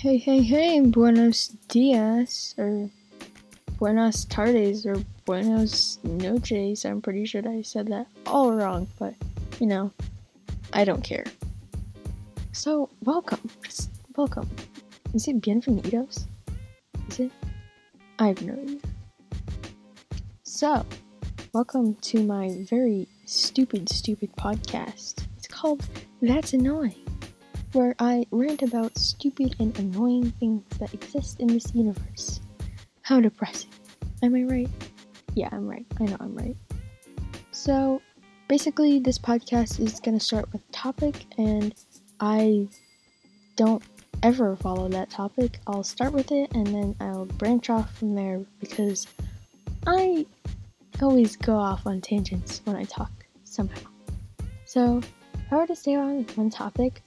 Hey, hey, hey, buenos dias, or buenas tardes, or buenos noches. I'm pretty sure I said that all wrong, but you know, I don't care. So, welcome. Just welcome. Is it bienvenidos? Is it? I have no idea. So, welcome to my very stupid, stupid podcast. It's called That's Annoying where I rant about stupid and annoying things that exist in this universe. How depressing. Am I right? Yeah, I'm right. I know I'm right. So, basically, this podcast is going to start with a topic, and I don't ever follow that topic. I'll start with it, and then I'll branch off from there because I always go off on tangents when I talk somehow. So, if I were to stay on one topic,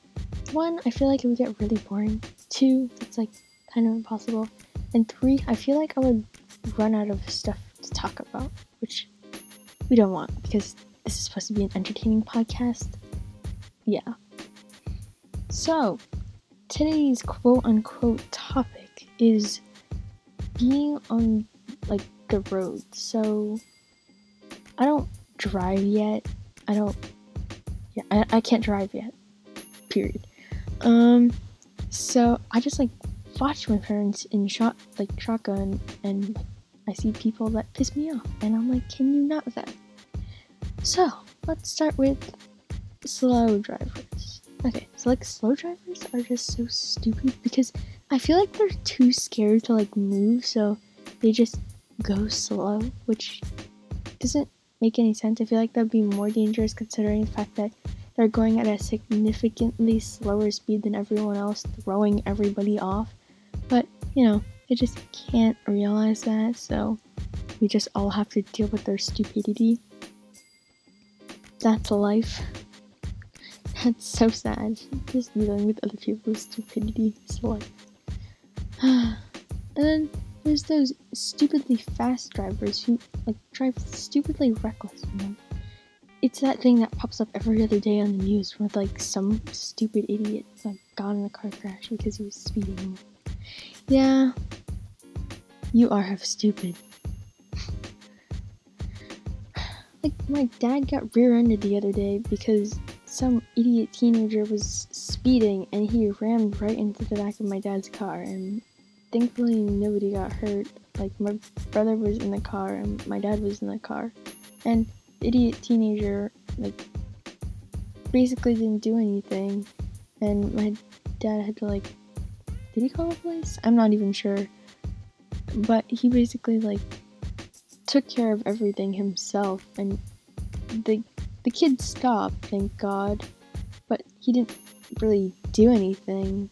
one, I feel like it would get really boring. Two, it's like kind of impossible. And three, I feel like I would run out of stuff to talk about, which we don't want because this is supposed to be an entertaining podcast. Yeah. So, today's quote unquote topic is being on like the road. So, I don't drive yet. I don't, yeah, I, I can't drive yet. Period. Um, so I just like watch my parents in shot like shotgun, and I see people that piss me off, and I'm like, can you not that? So let's start with slow drivers. Okay, so like slow drivers are just so stupid because I feel like they're too scared to like move, so they just go slow, which doesn't make any sense. I feel like that'd be more dangerous considering the fact that they're going at a significantly slower speed than everyone else, throwing everybody off. But, you know, they just can't realize that, so we just all have to deal with their stupidity. That's life. That's so sad. Just dealing with other people's stupidity is life. and then there's those stupidly fast drivers who like drive stupidly reckless, you know? It's that thing that pops up every other day on the news with like some stupid idiot like got in a car crash because he was speeding. Yeah, you are half stupid. like my dad got rear-ended the other day because some idiot teenager was speeding and he rammed right into the back of my dad's car and thankfully nobody got hurt. Like my brother was in the car and my dad was in the car. And idiot teenager like basically didn't do anything. And my dad had to like did he call the police? I'm not even sure. But he basically like took care of everything himself. And the the kid stopped thank god. But he didn't really do anything.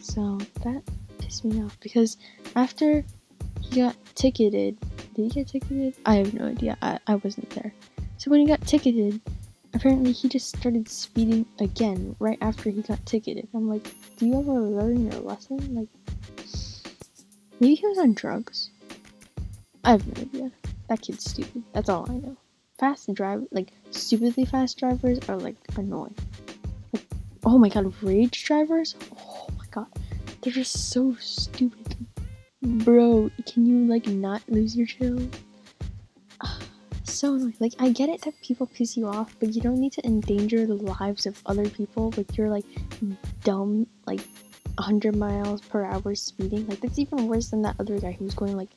So that pissed me off because after he got ticketed did he get ticketed? I have no idea. I, I wasn't there so when he got ticketed, apparently he just started speeding again right after he got ticketed. I'm like, do you ever learn your lesson? Like, maybe he was on drugs. I have no idea. That kid's stupid. That's all I know. Fast drive, like stupidly fast drivers are like annoying. Like, oh my god, rage drivers? Oh my god, they're just so stupid. Bro, can you like not lose your chill? So annoying. Like, I get it that people piss you off, but you don't need to endanger the lives of other people with your, like, dumb, like, 100 miles per hour speeding. Like, that's even worse than that other guy who was going, like,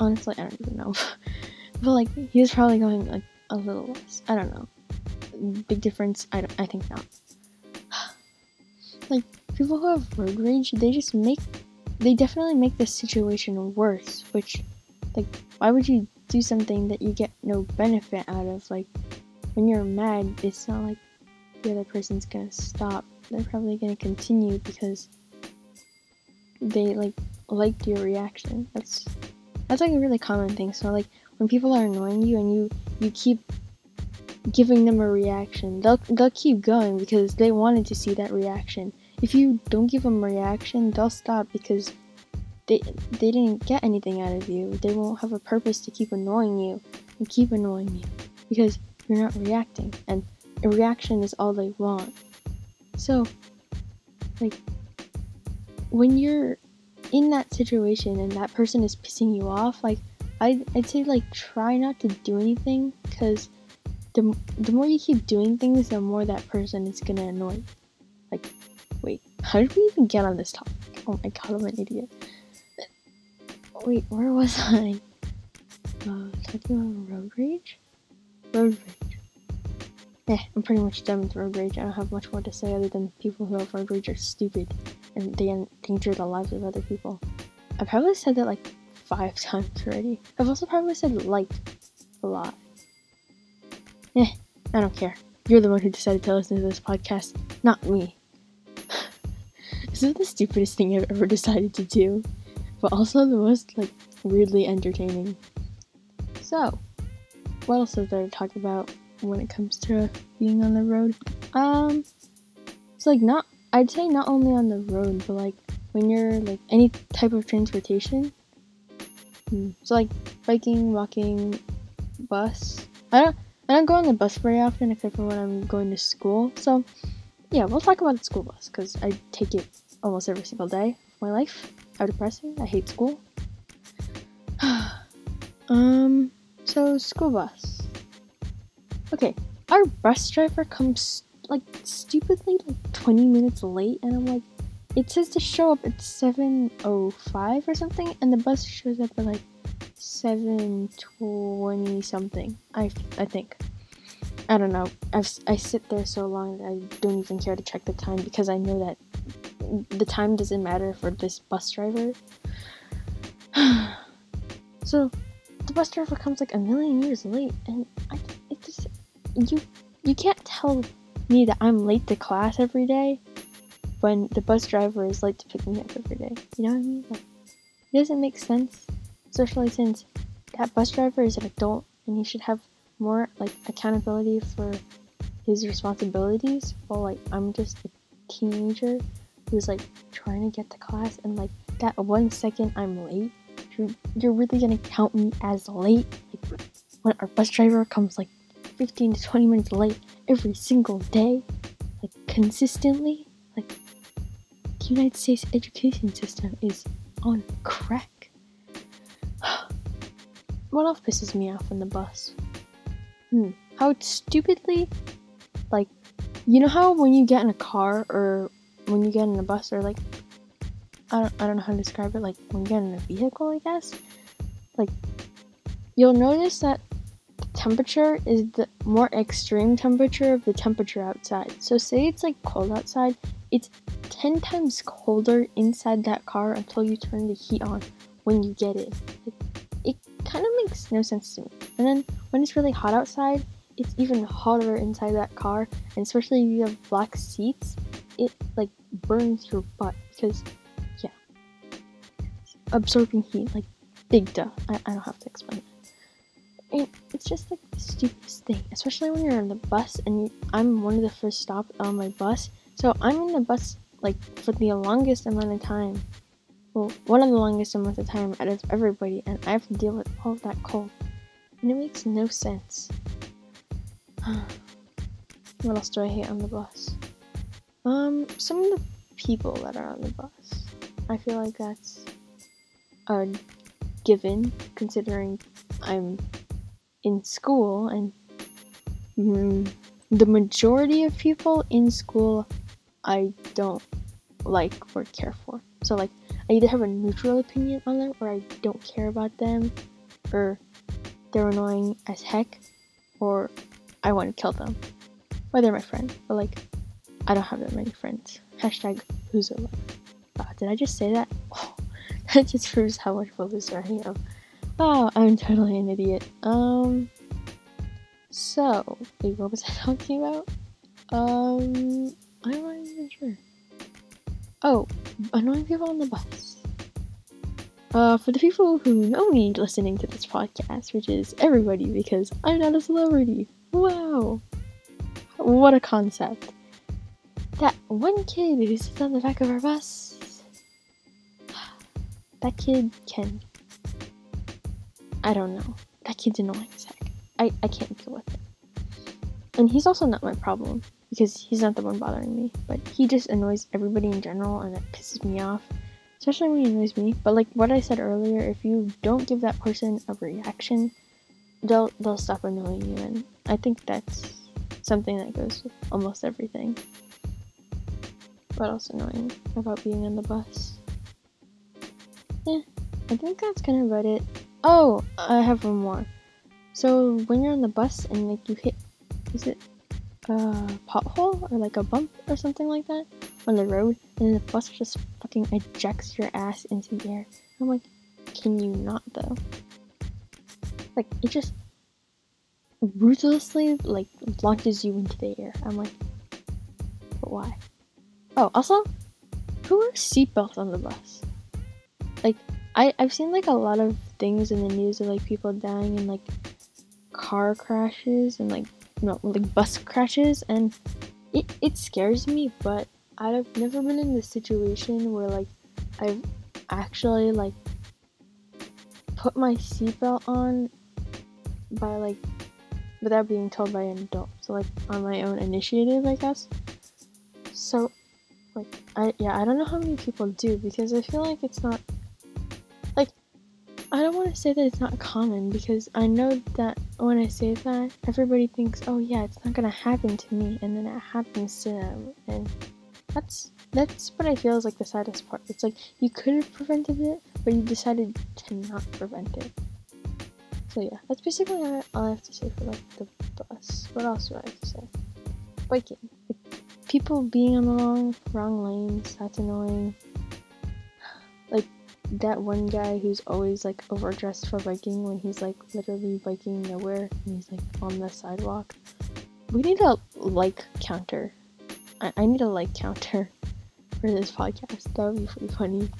honestly, I don't even know. but, like, he was probably going, like, a little less. I don't know. Big difference? I, don't, I think not. like, people who have road rage, they just make, they definitely make the situation worse, which, like, why would you do something that you get no benefit out of. Like when you're mad, it's not like the other person's gonna stop. They're probably gonna continue because they like liked your reaction. That's that's like a really common thing. So like when people are annoying you and you you keep giving them a reaction, they'll they'll keep going because they wanted to see that reaction. If you don't give them a reaction, they'll stop because they they didn't get anything out of you. They won't have a purpose to keep annoying you and keep annoying you because you're not reacting, and a reaction is all they want. So, like, when you're in that situation and that person is pissing you off, like I'd, I'd say like try not to do anything because the, the more you keep doing things, the more that person is gonna annoy. Like, wait, how did we even get on this topic? Oh my god, I'm an idiot. Wait, where was I? Uh, talking about road rage? Road rage. Eh, I'm pretty much done with road rage. I don't have much more to say other than people who have road rage are stupid and they endanger the lives of other people. I probably said that like five times already. I've also probably said like a lot. Eh, I don't care. You're the one who decided to listen to this podcast, not me. this is the stupidest thing I've ever decided to do, but also the most like weirdly entertaining. So, what else is there to talk about when it comes to being on the road? Um, it's like not I'd say not only on the road, but like when you're like any type of transportation. Hmm. So like biking, walking, bus. I don't I don't go on the bus very often except for when I'm going to school. So yeah, we'll talk about the school bus because I take it almost every single day of my life. How depressing! I hate school. um. So school bus. Okay, our bus driver comes like stupidly like 20 minutes late and I'm like it says to show up at 7:05 or something and the bus shows up at like 7:20 something. I I think. I don't know. I've, I sit there so long that I don't even care to check the time because I know that the time doesn't matter for this bus driver. so the bus driver comes like a million years late and I it just you you can't tell me that I'm late to class every day when the bus driver is late to pick me up every day. You know what I mean? Like, it doesn't make sense, especially since that bus driver is an adult and he should have more like accountability for his responsibilities. While like I'm just a teenager who's like trying to get to class and like that one second I'm late, you're, you're really gonna count me as late. Like, when our bus driver comes like 15 to 20 minutes late every single day, like consistently, like the United States education system is on crack. what else pisses me off on the bus? Hmm, how stupidly, like, you know how when you get in a car or when you get in a bus or like, I don't, I don't know how to describe it, like when you get in a vehicle, I guess, like, you'll notice that the temperature is the more extreme temperature of the temperature outside. So say it's like cold outside, it's 10 times colder inside that car until you turn the heat on when you get in. It, it kind of makes no sense to me. And then when it's really hot outside, it's even hotter inside that car, and especially if you have black seats, it like burns your butt because yeah. Absorbing heat, like big duh. I, I don't have to explain it it, it's just like the stupidest thing, especially when you're on the bus and you, I'm one of the first stops on my bus. So I'm in the bus like for the longest amount of time. Well, one of the longest amount of time out of everybody, and I have to deal with all of that cold, and it makes no sense. what else do I hate on the bus? Um, some of the people that are on the bus. I feel like that's a given, considering I'm in school, and mm, the majority of people in school I don't like or care for. So, like, I either have a neutral opinion on them, or I don't care about them, or they're annoying as heck, or I want to kill them. Or they're my friend, but like, I don't have that many friends. Hashtag life. Uh, did I just say that? Oh, that just proves how much of a loser I am. Oh, I'm totally an idiot. Um, so, wait, what was I talking about? Um, I'm not even sure. Oh, annoying people on the bus. Uh, for the people who know me listening to this podcast, which is everybody because I'm not a celebrity. Wow! What a concept. That one kid who sits on the back of our bus, that kid can I don't know. That kid's annoying as heck. I, I can't deal with it. And he's also not my problem because he's not the one bothering me, but he just annoys everybody in general and it pisses me off. especially when he annoys me. But like what I said earlier, if you don't give that person a reaction, they'll they'll stop annoying you, and I think that's something that goes with almost everything. What else annoying about being on the bus? Yeah, I think that's kind of about it. Oh, I have one more. So when you're on the bus and like you hit, is it a pothole or like a bump or something like that on the road, and the bus just fucking ejects your ass into the air. I'm like, can you not though? Like it just ruthlessly like launches you into the air. I'm like, but why? Oh, also, who wears seatbelts on the bus? Like, I I've seen like a lot of things in the news of like people dying in like car crashes and like no like bus crashes, and it it scares me. But I've never been in the situation where like I've actually like put my seatbelt on by like without being told by an adult. So like on my own initiative, I guess. So like I yeah, I don't know how many people do because I feel like it's not like I don't want to say that it's not common because I know that when I say that, everybody thinks, "Oh yeah, it's not going to happen to me." And then it happens to them. And that's that's what I feel is like the saddest part. It's like you could have prevented it, but you decided to not prevent it. So yeah, that's basically all I have to say for like the bus. What else do I have to say? Biking. Like, people being on the wrong wrong lanes. That's annoying. Like that one guy who's always like overdressed for biking when he's like literally biking nowhere and he's like on the sidewalk. We need a like counter. I, I need a like counter for this podcast. That would be pretty funny.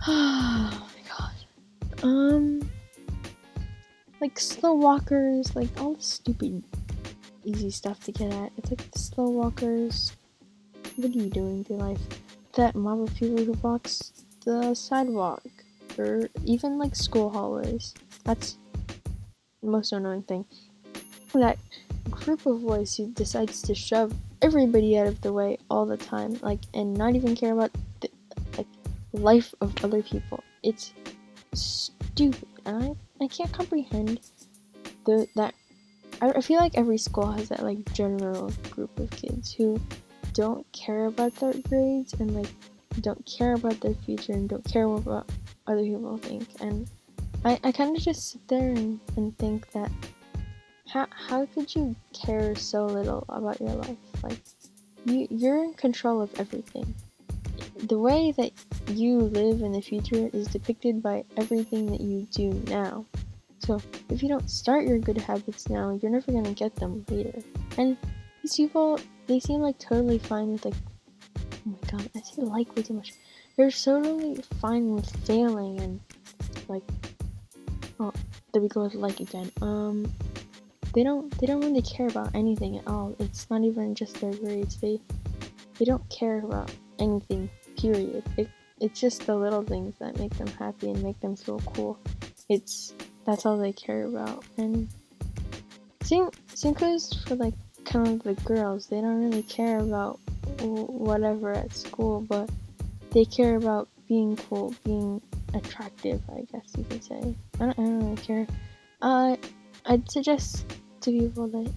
oh my god. Um like slow walkers, like all the stupid easy stuff to get at. It's like the slow walkers. What are you doing your life? That mob of people who blocks the sidewalk, or even like school hallways. That's the most annoying thing. That group of boys who decides to shove everybody out of the way all the time, like, and not even care about the like life of other people. It's stupid, and I I can't comprehend the that. I, feel like every school has that like general group of kids who don't care about their grades and like don't care about their future and don't care what other people think. And I, I kind of just sit there and, and think that how, how could you care so little about your life? Like, you, you're in control of everything. The way that you live in the future is depicted by everything that you do now. So, if you don't start your good habits now, you're never gonna get them later. And these people, they seem like totally fine with like, oh my god, I say like way too much. They're totally fine with failing and like, oh, there we go with like again. Um, they don't, they don't really care about anything at all. It's not even just their grades. They, they don't care about anything. Period. It, it's just the little things that make them happy and make them feel cool. It's that's all they care about. And same goes for like kind of the girls. They don't really care about whatever at school, but they care about being cool, being attractive. I guess you could say. I don't, I don't really care. Uh, I'd suggest to people that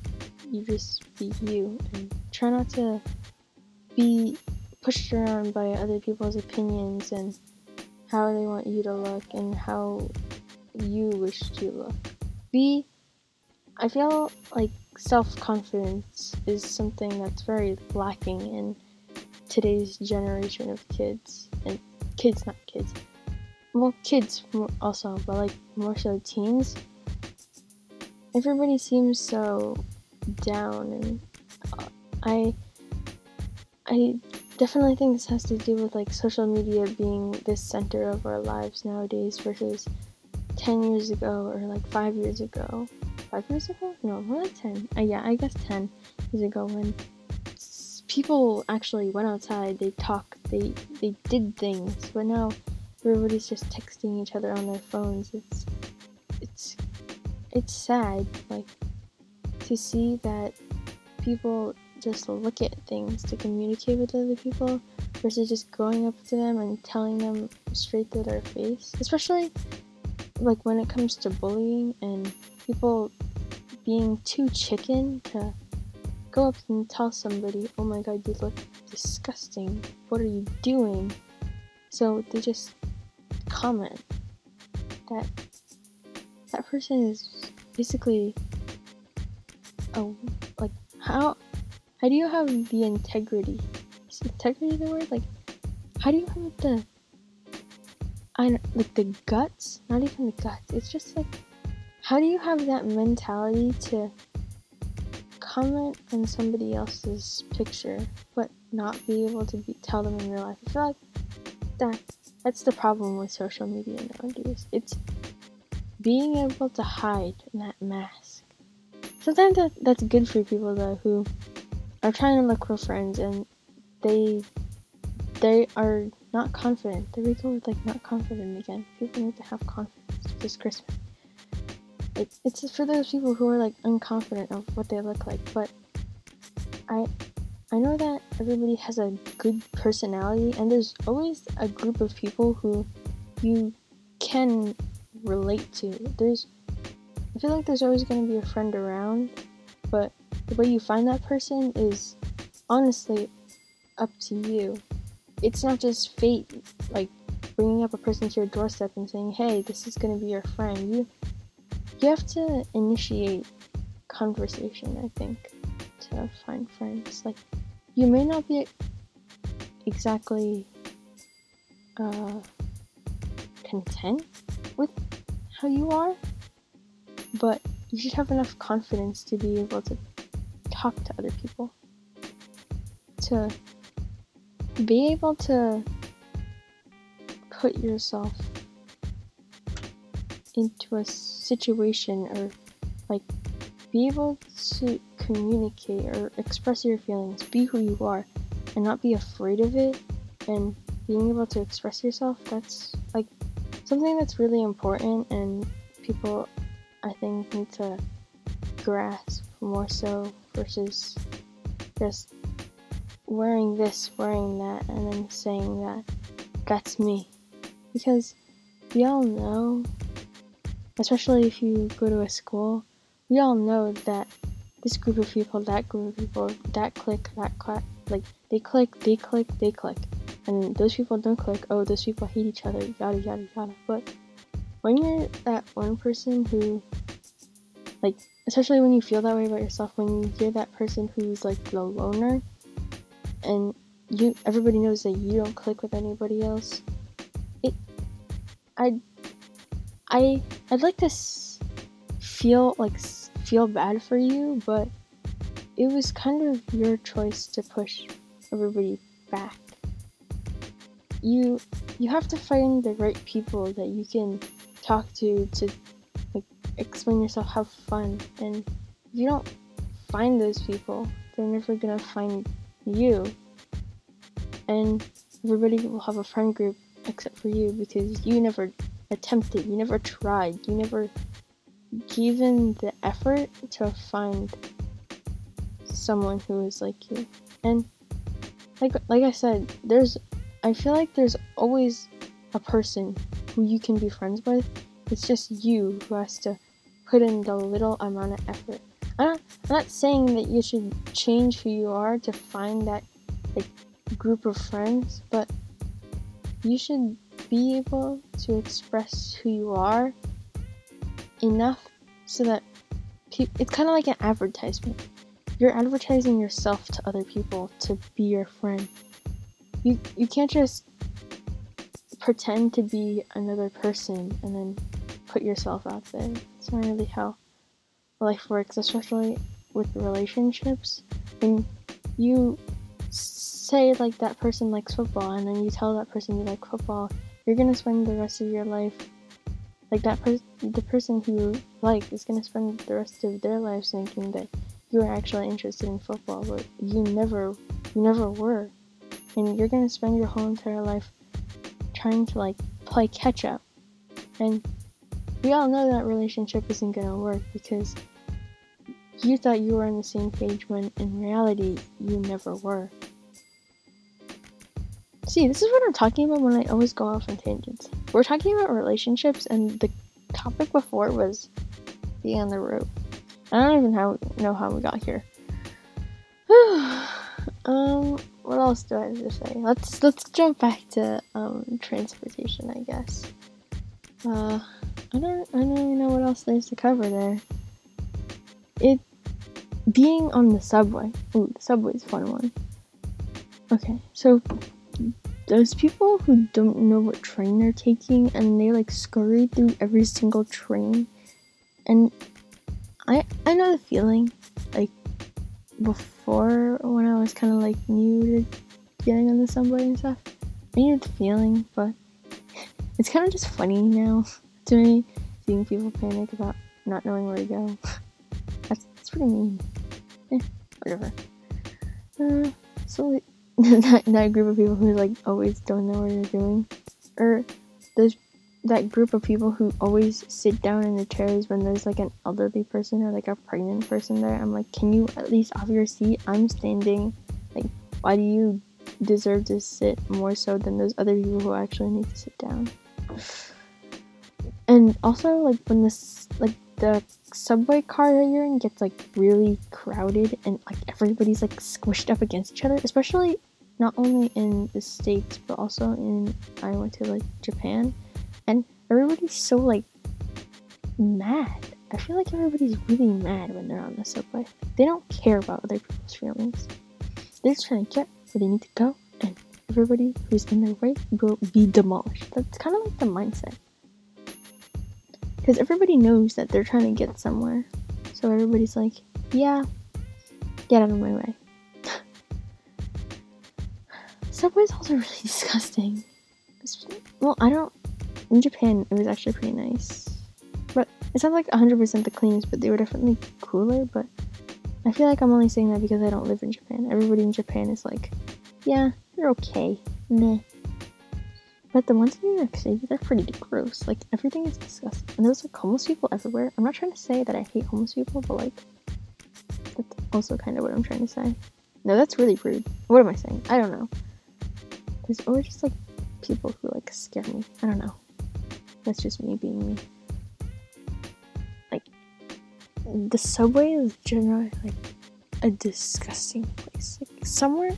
you just be you and try not to be pushed around by other people's opinions and how they want you to look and how you wish to look. B, I feel like self confidence is something that's very lacking in today's generation of kids. And kids, not kids. Well, kids also, but like more so teens. Everybody seems so down, and uh, I, I definitely think this has to do with like social media being the center of our lives nowadays versus 10 years ago or like 5 years ago. 5 years ago? No, more like 10. Uh, yeah, I guess 10 years ago when people actually went outside, they talked, they they did things. But now everybody's just texting each other on their phones. It's it's it's sad like to see that people just look at things to communicate with other people versus just going up to them and telling them straight to their face. Especially like when it comes to bullying and people being too chicken to go up and tell somebody, oh my god, you look disgusting. What are you doing? So they just comment that that person is basically oh like how how do you have the integrity? Is integrity the word? Like how do you have the I like the guts? Not even the guts. It's just like how do you have that mentality to comment on somebody else's picture but not be able to be, tell them in real life? I feel like that that's the problem with social media nowadays. It's being able to hide that mask. Sometimes that, that's good for people though who are trying to look for friends and they they are not confident. The people with like not confident again. People need to have confidence this Christmas. It's it's for those people who are like unconfident of what they look like. But I I know that everybody has a good personality, and there's always a group of people who you can relate to. There's, I feel like there's always going to be a friend around, but the way you find that person is honestly up to you. It's not just fate, like bringing up a person to your doorstep and saying, "Hey, this is going to be your friend." You, you have to initiate conversation. I think to find friends. Like you may not be exactly uh, content with how you are, but you should have enough confidence to be able to talk to other people, to be able to put yourself into a situation or like be able to communicate or express your feelings, be who you are, and not be afraid of it, and being able to express yourself, that's like something that's really important, and people, I think, need to grasp more so versus just wearing this, wearing that, and then saying that that's me. Because we all know, especially if you go to a school, we all know that this group of people, that group of people, that click, that clack, like they click, they click, they click, and those people don't click. Oh, those people hate each other, yada yada yada. But when you're that one person who, like, especially when you feel that way about yourself, when you hear that person who's like the loner, and you, everybody knows that you don't click with anybody else. It, I, I, I'd like to feel like feel bad for you, but it was kind of your choice to push everybody back. You you have to find the right people that you can talk to to like explain yourself, have fun, and if you don't find those people, they're never gonna find you. And everybody will have a friend group except for you because you never attempted, you never tried, you never given the effort to find someone who is like you. And like like I said, there's I feel like there's always a person who you can be friends with. It's just you who has to put in the little amount of effort. I'm not, saying that you should change who you are to find that like group of friends, but you should be able to express who you are enough so that pe- it's kind of like an advertisement. You're advertising yourself to other people to be your friend. You you can't just pretend to be another person and then put yourself out there. It's not really how life works, especially with relationships. When you say like that person likes football and then you tell that person you like football, you're gonna spend the rest of your life like that person, the person who like is gonna spend the rest of their lives thinking that you are actually interested in football, but you never, you never were, and you're gonna spend your whole entire life trying to like play catch up, and we all know that relationship isn't gonna work because you thought you were on the same page when in reality you never were. See, this is what I'm talking about when I always go off on tangents. We're talking about relationships, and the topic before was being on the road. I don't even how, know how we got here. um, what else do I have to say? Let's let's jump back to um transportation, I guess. Uh, I don't I don't even know what else there's to cover there. It being on the subway. Ooh, the subway's a fun one. Okay, so those people who don't know what train they're taking and they like scurry through every single train and I I know the feeling like before when I was kind of like new to getting on the subway and stuff. I knew the feeling, but it's kind of just funny now to me seeing people panic about not knowing where to go. that's, that's pretty mean. Eh, whatever. Uh, so that, that group of people who like always don't know what they're doing, or those that group of people who always sit down in the chairs when there's like an elderly person or like a pregnant person there. I'm like, can you at least off your seat? I'm standing. Like, why do you deserve to sit more so than those other people who actually need to sit down? And also, like when this like the subway car in gets like really crowded and like everybody's like squished up against each other, especially not only in the states but also in I went to like Japan and everybody's so like mad. I feel like everybody's really mad when they're on the subway. They don't care about other people's feelings. They're just trying to get where they need to go, and everybody who's in their way will be demolished. That's kind of like the mindset. Because everybody knows that they're trying to get somewhere. So everybody's like, yeah, get out of my way. Subway's also really disgusting. Well, I don't in Japan, it was actually pretty nice. But it's not like 100% the cleanest, but they were definitely cooler. But I feel like I'm only saying that because I don't live in Japan. Everybody in Japan is like, yeah, they're okay. Meh. But the ones in New York City, they're pretty gross. Like, everything is disgusting. And there's like homeless people everywhere. I'm not trying to say that I hate homeless people, but like, that's also kind of what I'm trying to say. No, that's really rude. What am I saying? I don't know. There's always just like people who like scare me. I don't know. That's just me being me. Like, the subway is generally like a disgusting place. Like, somewhere,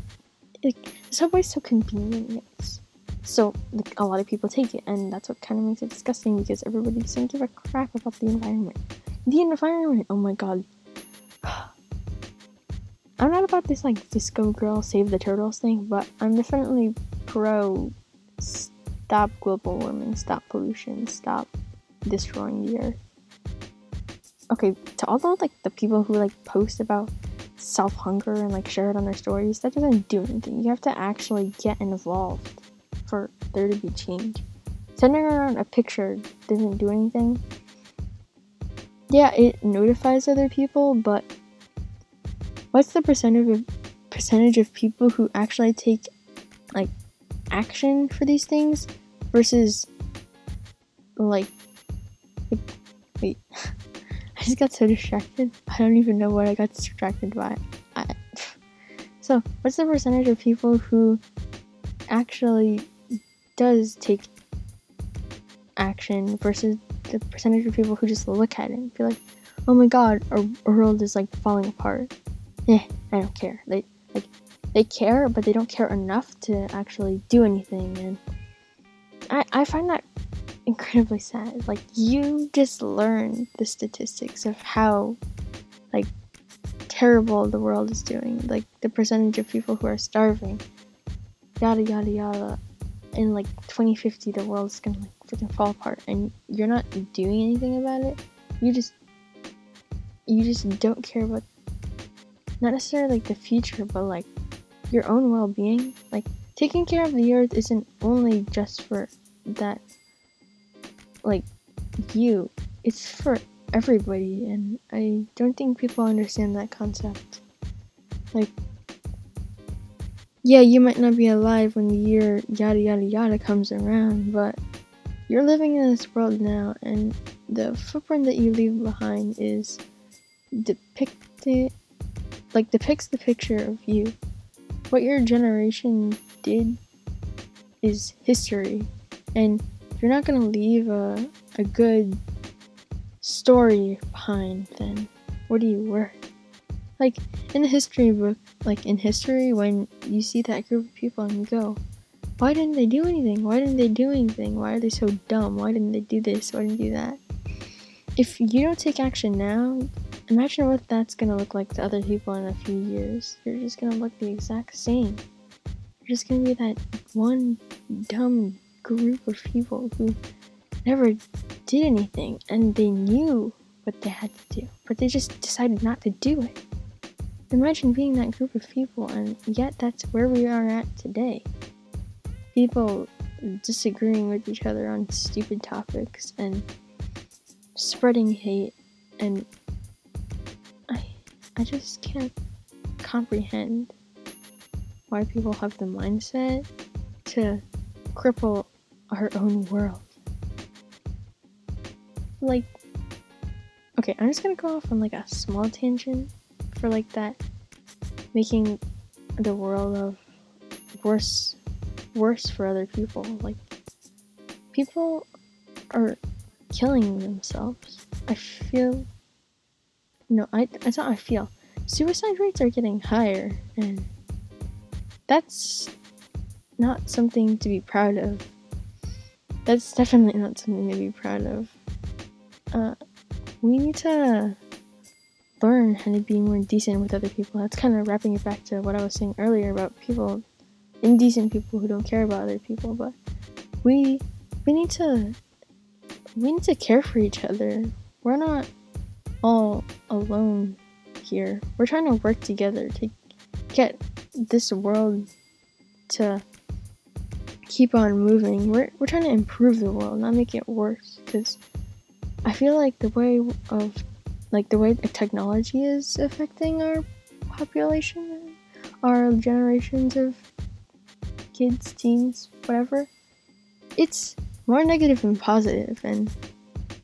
like, the subway's so convenient. Yes. So, a lot of people take it, and that's what kind of makes it disgusting because everybody doesn't give a crap about the environment. The environment, oh my god. I'm not about this like VSCO girl save the turtles thing, but I'm definitely pro stop global warming, stop pollution, stop destroying the earth. Okay, to all the like the people who like post about self hunger and like share it on their stories, that doesn't do anything. You have to actually get involved for there to be change. Sending around a picture doesn't do anything. Yeah, it notifies other people, but what's the percentage of percentage of people who actually take like action for these things versus like, like wait i just got so distracted i don't even know what i got distracted by I, so what's the percentage of people who actually does take action versus the percentage of people who just look at it and be like oh my god our, our world is like falling apart eh i don't care they like they care, but they don't care enough to actually do anything. And I, I find that incredibly sad. Like, you just learn the statistics of how, like, terrible the world is doing. Like, the percentage of people who are starving. Yada, yada, yada. In, like, 2050, the world's gonna, like, freaking fall apart. And you're not doing anything about it. You just, you just don't care about, not necessarily, like, the future, but, like, your own well being. Like, taking care of the earth isn't only just for that, like, you, it's for everybody, and I don't think people understand that concept. Like, yeah, you might not be alive when the year yada yada yada comes around, but you're living in this world now, and the footprint that you leave behind is depicted, like, depicts the picture of you what your generation did is history. And if you're not to leave a, a good story behind, then what are you worth? Like in the history book, like in history, when you see that group of people and you go, why didn't they do anything? Why didn't they do anything? Why are they so dumb? Why didn't they do this? Why didn't they do that? If you don't take action now, imagine what that's gonna look like to other people in a few years. You're just gonna look the exact same. You're just gonna be that one dumb group of people who never did anything and they knew what they had to do, but they just decided not to do it. Imagine being that group of people, and yet that's where we are at today. People disagreeing with each other on stupid topics and spreading hate, and I, I just can't comprehend why people have the mindset to cripple our own world. Like, okay, I'm just gonna go off on like a small tangent for like that, making the world of worse, worse for other people. Like, people are killing themselves. I feel, no, I, it's not I feel. Suicide rates are getting higher, and that's not something to be proud of. That's definitely not something to be proud of. Uh, we need to learn how to be more decent with other people. That's kind of wrapping it back to what I was saying earlier about people, indecent people who don't care about other people. But we we need to we need to care for each other. We're not all alone here. We're trying to work together to get this world to keep on moving. We're, we're trying to improve the world, not make it worse. Because I feel like the way of like the way technology is affecting our population, our generations of kids, teens, whatever. It's more negative than positive. and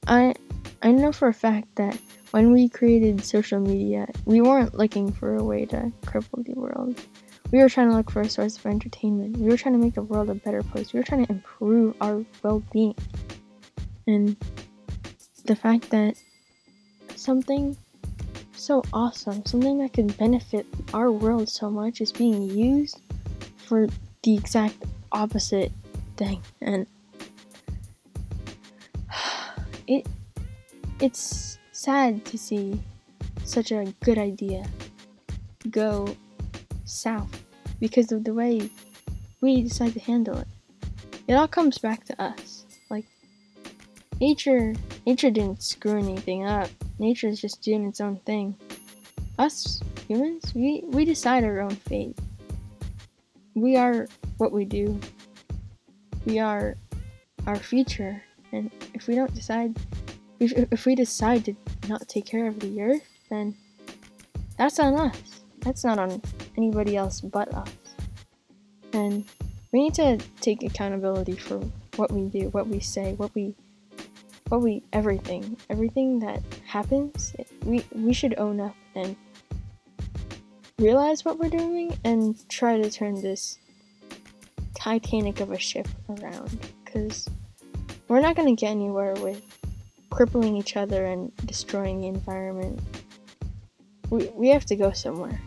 I I know for a fact that when we created social media, we weren't looking for a way to cripple the world. We were trying to look for a source of entertainment. We were trying to make the world a better place. We were trying to improve our well-being. And the fact that something so awesome, something that could benefit our world so much is being used for the exact opposite thing. And it it's sad to see such a good idea go south because of the way we decide to handle it. It all comes back to us. Like nature nature didn't screw anything up. Nature is just doing its own thing. Us humans, we, we decide our own fate. We are what we do. We are our future. And if we don't decide if, if we decide to not take care of the earth, then that's on us. That's not on anybody else but us. And we need to take accountability for what we do, what we say, what we we everything, everything that happens, we we should own up and realize what we're doing and try to turn this Titanic of a ship around cuz we're not going to get anywhere with crippling each other and destroying the environment. We we have to go somewhere.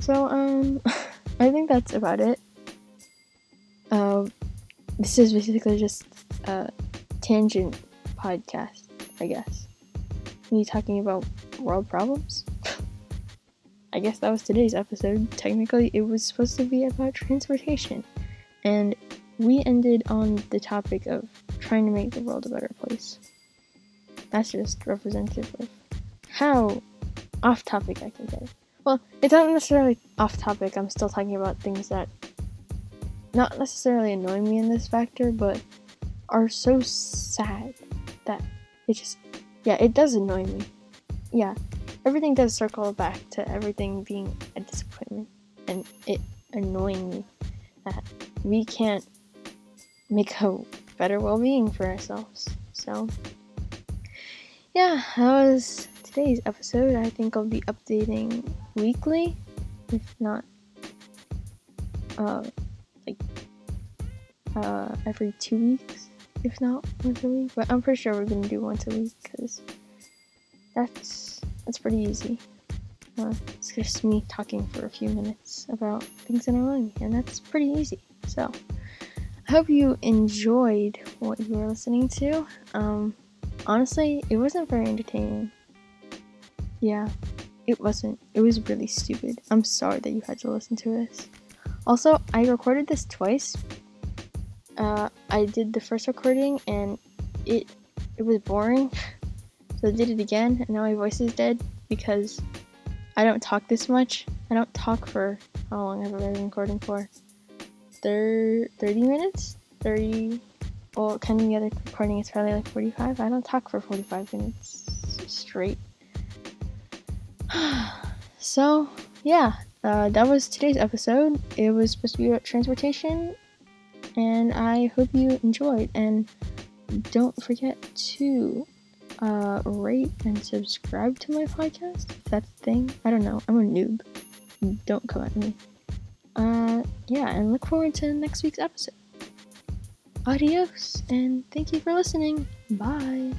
So, um, I think that's about it. Uh, this is basically just a tangent podcast, I guess. Me talking about world problems. I guess that was today's episode. Technically, it was supposed to be about transportation. And we ended on the topic of trying to make the world a better place. That's just representative of how off topic I can get. Well, it's not necessarily off topic. I'm still talking about things that not necessarily annoy me in this factor, but are so sad that it just yeah, it does annoy me. Yeah. Everything does circle back to everything being a disappointment and it annoying me that we can't make a better well being for ourselves. So yeah, that was today's episode. I think I'll be updating weekly, if not uh, like uh, every two weeks, if not once a week. But I'm pretty sure we're gonna do once a week because that's that's pretty easy. Uh, it's just me talking for a few minutes about things in our life, and that's pretty easy. So I hope you enjoyed what you were listening to. Um, honestly, it wasn't very entertaining. Yeah, it wasn't. It was really stupid. I'm sorry that you had to listen to this. Also, I recorded this twice. Uh, I did the first recording and it it was boring, so I did it again, and now my voice is dead because I don't talk this much. I don't talk for how long have I been recording for? Thir- 30 minutes? 30. Well, counting the other recording, it's probably like 45. I don't talk for 45 minutes straight. so, yeah, uh, that was today's episode. It was supposed to be about transportation, and I hope you enjoyed. And don't forget to uh, rate and subscribe to my podcast if that's a thing. I don't know. I'm a noob. Don't come at me. Uh, yeah, and look forward to next week's episode. Adios, and thank you for listening. Bye.